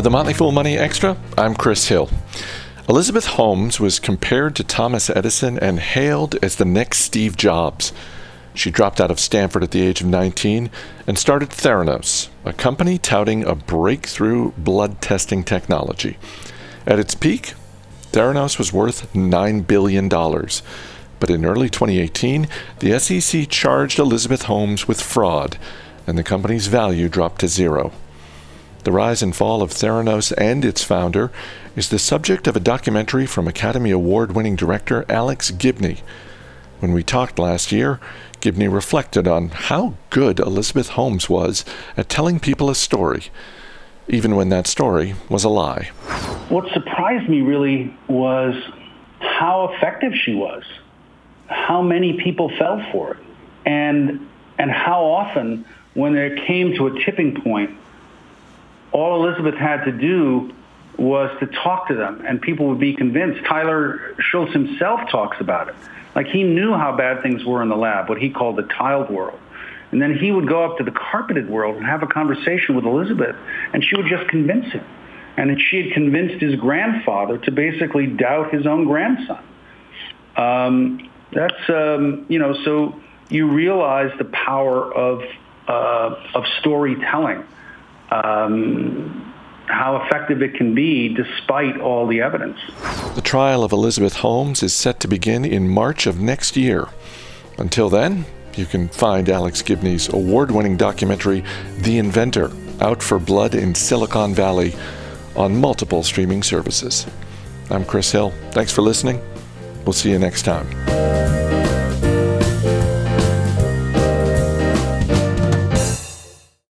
With the Motley Fool Money Extra, I'm Chris Hill. Elizabeth Holmes was compared to Thomas Edison and hailed as the next Steve Jobs. She dropped out of Stanford at the age of 19 and started Theranos, a company touting a breakthrough blood testing technology. At its peak, Theranos was worth $9 billion. But in early 2018, the SEC charged Elizabeth Holmes with fraud, and the company's value dropped to zero. The rise and fall of Theranos and its founder is the subject of a documentary from Academy Award winning director Alex Gibney. When we talked last year, Gibney reflected on how good Elizabeth Holmes was at telling people a story, even when that story was a lie. What surprised me really was how effective she was, how many people fell for it, and, and how often, when it came to a tipping point, all Elizabeth had to do was to talk to them and people would be convinced. Tyler Shultz himself talks about it. Like he knew how bad things were in the lab, what he called the tiled world. And then he would go up to the carpeted world and have a conversation with Elizabeth and she would just convince him. And she had convinced his grandfather to basically doubt his own grandson. Um, that's, um, you know, so you realize the power of, uh, of storytelling um, how effective it can be despite all the evidence. The trial of Elizabeth Holmes is set to begin in March of next year. Until then, you can find Alex Gibney's award winning documentary, The Inventor, out for blood in Silicon Valley on multiple streaming services. I'm Chris Hill. Thanks for listening. We'll see you next time.